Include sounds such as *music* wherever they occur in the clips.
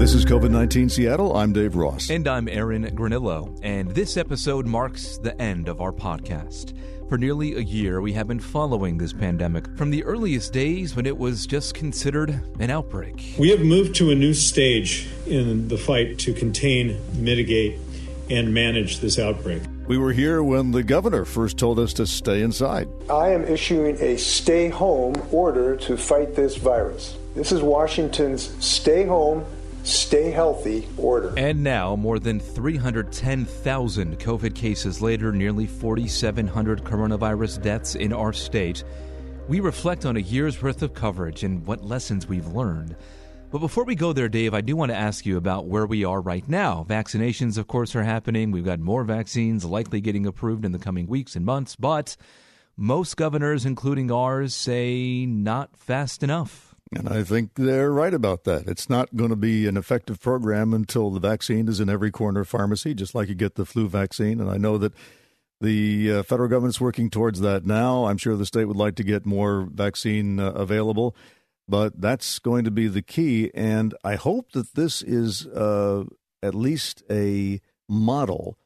This is COVID 19 Seattle. I'm Dave Ross. And I'm Aaron Granillo. And this episode marks the end of our podcast. For nearly a year, we have been following this pandemic from the earliest days when it was just considered an outbreak. We have moved to a new stage in the fight to contain, mitigate, and manage this outbreak. We were here when the governor first told us to stay inside. I am issuing a stay home order to fight this virus. This is Washington's stay home stay healthy order. And now, more than 310,000 COVID cases later, nearly 4,700 coronavirus deaths in our state, we reflect on a year's worth of coverage and what lessons we've learned. But before we go there, Dave, I do want to ask you about where we are right now. Vaccinations, of course, are happening. We've got more vaccines likely getting approved in the coming weeks and months, but most governors, including ours, say not fast enough. And I think they're right about that. It's not going to be an effective program until the vaccine is in every corner pharmacy, just like you get the flu vaccine. And I know that the uh, federal government's working towards that now. I'm sure the state would like to get more vaccine uh, available, but that's going to be the key. And I hope that this is uh, at least a model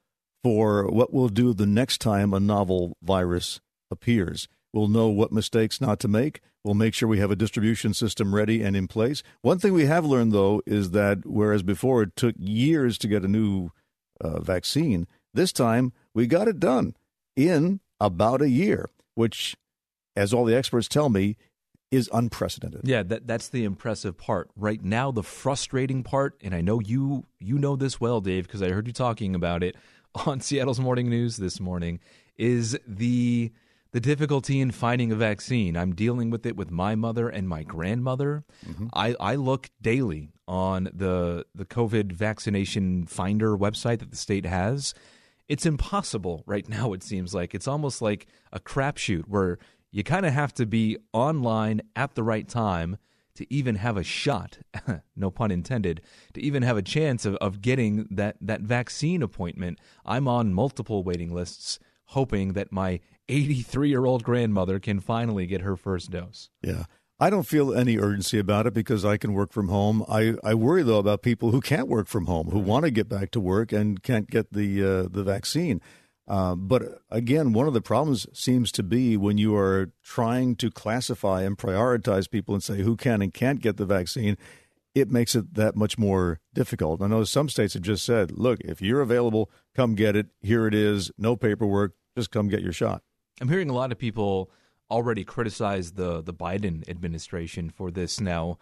for what we'll do the next time a novel virus appears. We'll know what mistakes not to make We'll make sure we have a distribution system ready and in place. One thing we have learned, though, is that whereas before it took years to get a new uh, vaccine, this time we got it done in about a year, which, as all the experts tell me, is unprecedented. Yeah, that, that's the impressive part. Right now, the frustrating part, and I know you you know this well, Dave, because I heard you talking about it *laughs* on Seattle's Morning News this morning, is the the difficulty in finding a vaccine. I'm dealing with it with my mother and my grandmother. Mm-hmm. I, I look daily on the the COVID vaccination finder website that the state has. It's impossible right now, it seems like. It's almost like a crapshoot where you kind of have to be online at the right time to even have a shot, *laughs* no pun intended, to even have a chance of, of getting that, that vaccine appointment. I'm on multiple waiting lists hoping that my 83 year old grandmother can finally get her first dose. Yeah. I don't feel any urgency about it because I can work from home. I, I worry though about people who can't work from home, who want to get back to work and can't get the uh, the vaccine. Uh, but again, one of the problems seems to be when you are trying to classify and prioritize people and say who can and can't get the vaccine, it makes it that much more difficult. I know some states have just said, look, if you're available, come get it. Here it is, no paperwork, just come get your shot. I'm hearing a lot of people already criticize the the Biden administration for this now.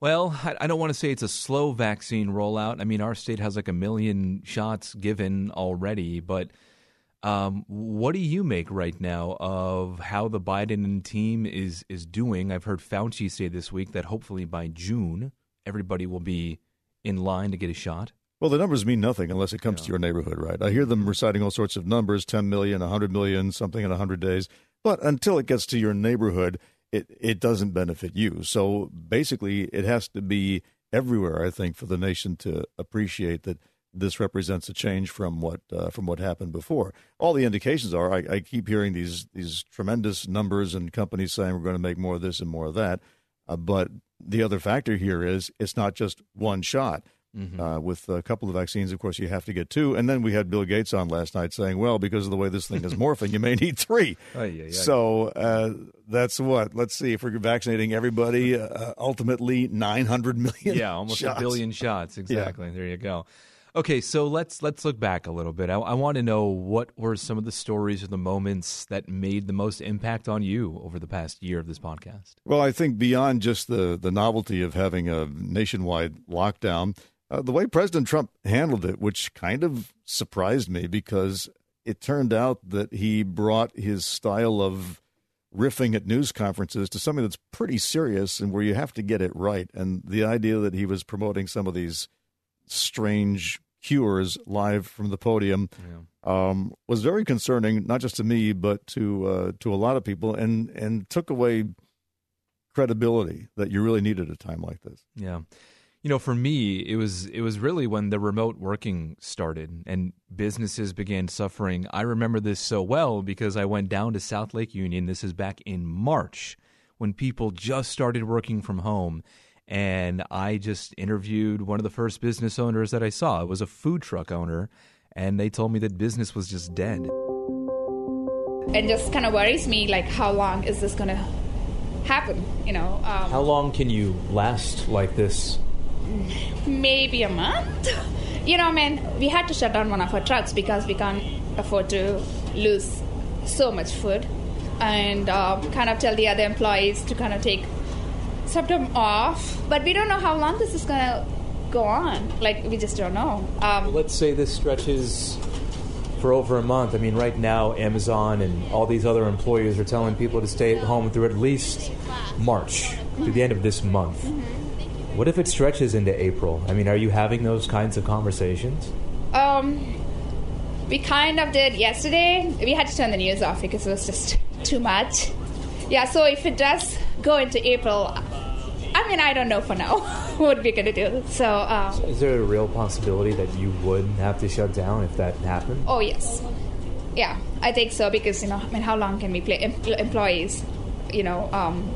Well, I, I don't want to say it's a slow vaccine rollout. I mean, our state has like a million shots given already, but um, what do you make right now of how the Biden team is is doing? I've heard Fauci say this week that hopefully by June everybody will be in line to get a shot. Well, the numbers mean nothing unless it comes yeah. to your neighborhood, right? I hear them reciting all sorts of numbers 10 million, 100 million, something in 100 days. But until it gets to your neighborhood, it, it doesn't benefit you. So basically, it has to be everywhere, I think, for the nation to appreciate that this represents a change from what uh, from what happened before. All the indications are I, I, keep hearing these these tremendous numbers and companies saying we're going to make more of this and more of that. Uh, but the other factor here is it's not just one shot. Mm-hmm. Uh, with a couple of vaccines, of course, you have to get two. And then we had Bill Gates on last night saying, well, because of the way this thing is *laughs* morphing, you may need three. Oh, yeah, yeah. So uh, that's what? Let's see. If we're vaccinating everybody, uh, ultimately 900 million. Yeah, almost shots. a billion shots. *laughs* Exactly. Yeah. There you go. Okay, so let's let's look back a little bit. I, I, want to know what were some of the stories or the moments that made the most impact on you over the past year of this podcast. Well, I think beyond just the the novelty of having a nationwide lockdown, uh, the way President Trump handled it, which kind of surprised me because it turned out that he brought his style of riffing at news conferences to something that's pretty serious and where you have to get it right. And the idea that he was promoting some of these strange cures live from the podium yeah. um, was very concerning, not just to me, but to uh, to a lot of people, and and took away credibility that you really needed at a time like this. Yeah you know, for me, it was it was really when the remote working started and businesses began suffering. I remember this so well because I went down to South Lake Union. This is back in March when people just started working from home, and I just interviewed one of the first business owners that I saw. It was a food truck owner, and they told me that business was just dead. It just kind of worries me, like how long is this going to happen? You know, um, How long can you last like this? Maybe a month. You know, I mean, we had to shut down one of our trucks because we can't afford to lose so much food, and uh, kind of tell the other employees to kind of take some time off. But we don't know how long this is going to go on. Like we just don't know. Um, Let's say this stretches for over a month. I mean, right now, Amazon and all these other employers are telling people to stay at home through at least March, to the end of this month. What if it stretches into April? I mean, are you having those kinds of conversations? Um, we kind of did yesterday. We had to turn the news off because it was just too much. Yeah, so if it does go into April, I mean, I don't know for now *laughs* what we're gonna do. So, um, Is there a real possibility that you would have to shut down if that happened? oh yes, yeah, I think so because you know, I mean, how long can we play em- employees? You know, um,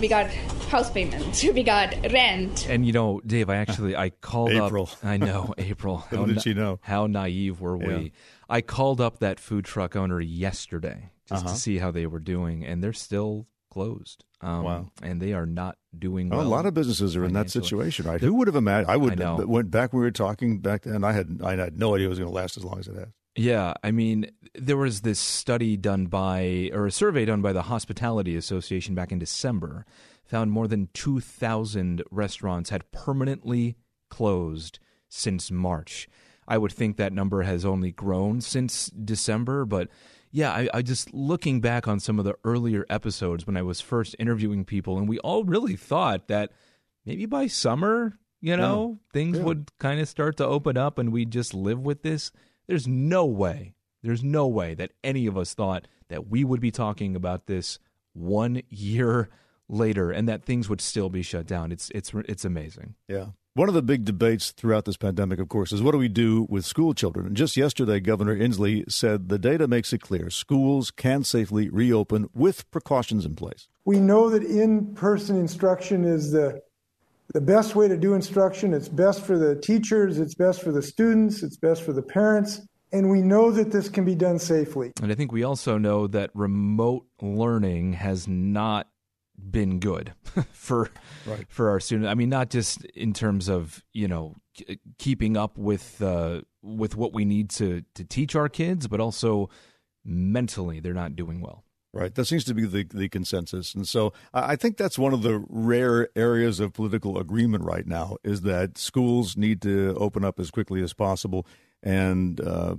we got house payment, *laughs* we got rent. And you know, Dave, I actually I called April. up. *laughs* I know April. *laughs* Little did she know. How naive were we? Yeah. I called up that food truck owner yesterday just Uh-huh. to see how they were doing, and they're still closed. Um, Wow. And they are not doing Well, well. a lot of businesses are in that situation, right? Who would have imagined? I would. I know. Went back when we were talking back then. I had I had no idea it was going to last as long as it has. Yeah, I mean, there was this study done by, or a survey done by the Hospitality Association back in December, found more than 2,000 restaurants had permanently closed since March. I would think that number has only grown since December, but yeah, I, I just looking back on some of the earlier episodes when I was first interviewing people, and we all really thought that maybe by summer, you know, things Yeah. would kind of start to open up and we'd just live with this. There's no way, there's no way that any of us thought that we would be talking about this one year later and that things would still be shut down. It's it's it's amazing. Yeah. One of the big debates throughout this pandemic, of course, is what do we do with school children? And just yesterday, Governor Inslee said the data makes it clear schools can safely reopen with precautions in place. We know that in person instruction is the, the best way to do instruction. It's best for the teachers, it's best for the students, it's best for the parents, and we know that this can be done safely. And I think we also know that remote learning has not been good *laughs* for Right. for our students. I mean, not just in terms of you know k- keeping up with uh, with what we need to to teach our kids, but also mentally they're not doing well. Right. That seems to be the, the consensus. And so I think that's one of the rare areas of political agreement right now is that schools need to open up as quickly as possible. And uh,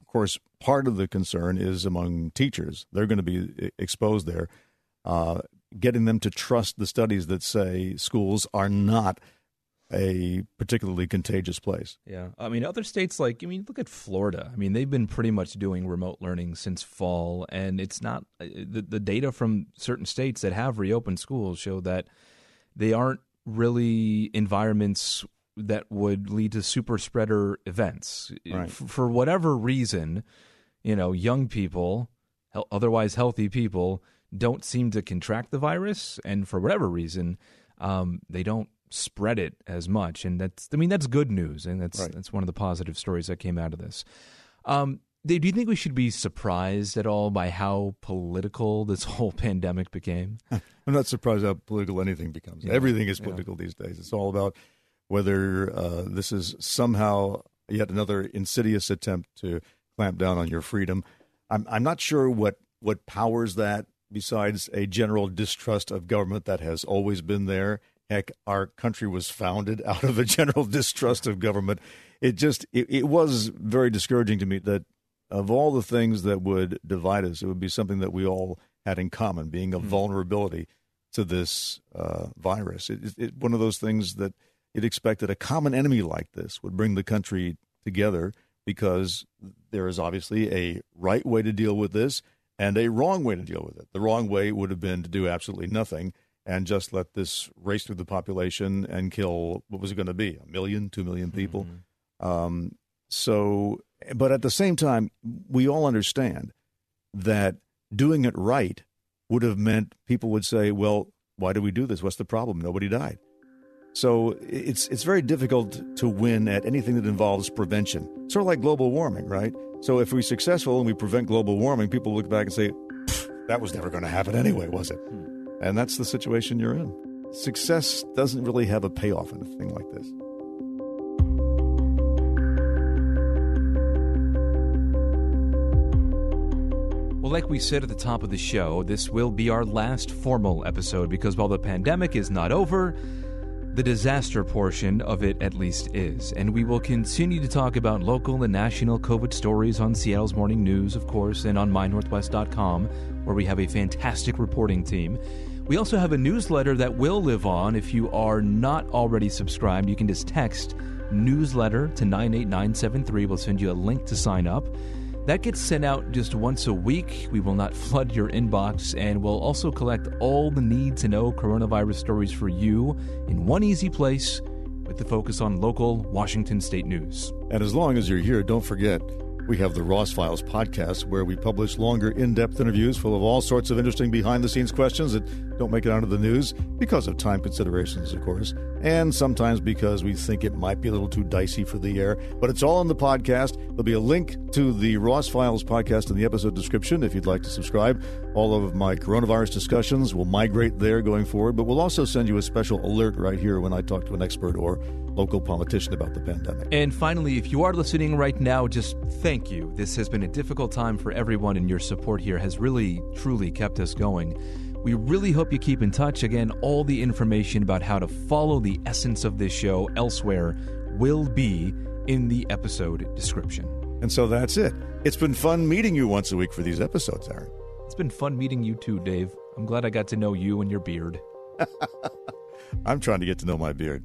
of course, part of the concern is among teachers. They're going to be exposed there. Uh, getting them to trust the studies that say schools are not a particularly contagious place. Yeah. I mean, other states like, I mean, look at Florida. I mean, they've been pretty much doing remote learning since fall, and it's not uh, the, the data from certain states that have reopened schools show that they aren't really environments that would lead to super spreader events. Right. F- for whatever reason, you know, young people, otherwise healthy people, don't seem to contract the virus, and for whatever reason, um, they don't spread it as much. And that's, I mean, that's good news, and that's Right. that's one of the positive stories that came out of this. Um, do you think we should be surprised at all by how political this *laughs* whole pandemic became? *laughs* I'm not surprised how political anything becomes. Yeah, Everything is yeah. political these days. It's all about whether uh, this is somehow yet another insidious attempt to clamp down on your freedom. I'm, I'm not sure what, what powers that besides a general distrust of government that has always been there. Heck, our country was founded *laughs* out of a general distrust of government. It just it, it was very discouraging to me that of all the things that would divide us, it would be something that we all had in common, being a vulnerability to this uh, virus. It, it, it, one of those things that you'd expect that a common enemy like this would bring the country together because there is obviously a right way to deal with this and a wrong way to deal with it. The wrong way would have been to do absolutely nothing and just let this race through the population and kill what was it going to be a million, two million people. Um, so, but at the same time, we all understand that doing it right would have meant people would say, well, why do we do this? What's the problem? Nobody died. So it's it's very difficult to win at anything that involves prevention. Sort of like global warming, right? So if we're successful and we prevent global warming, people look back and say, "That was never going to happen anyway, was it?" Hmm. And that's the situation you're in. Success doesn't really have a payoff in a thing like this. Well, like we said at the top of the show, this will be our last formal episode because while the pandemic is not over, the disaster portion of it at least is. And we will continue to talk about local and national COVID stories on Seattle's Morning News, of course, and on mynorthwest.com, where we have a fantastic reporting team. We also have a newsletter that will live on. If you are not already subscribed, you can just text newsletter to 98973. We'll send you a link to sign up. That gets sent out just once a week. We will not *laughs* flood your inbox, and we'll also collect all the need to know coronavirus stories for you in one easy place with the focus on local Washington state news. And as long as you're here, don't forget we have the Ross Files podcast, where we publish longer, in depth interviews full of all sorts of interesting behind the scenes questions that don't make it onto the news because of time considerations, of course, and sometimes because we think it might be a little too dicey for the air. But it's all in the podcast. There'll be a link to the Ross Files podcast in the episode description if you'd like to subscribe. All of my coronavirus discussions will migrate there going forward, but we'll also send you a special alert right here when I talk to an expert or local politician about the pandemic. And finally, if you are listening right now, just thank you. This has been a difficult time for everyone, and your support here has really, truly kept us going. We really hope you keep in touch. Again, all the information about how to follow the essence of this show elsewhere will be in the episode description. And so that's it. It's been fun meeting you once a week for these episodes, Aaron. It's been fun meeting you too, Dave. I'm glad I got to know you and your beard. *laughs* I'm trying to get to know my beard.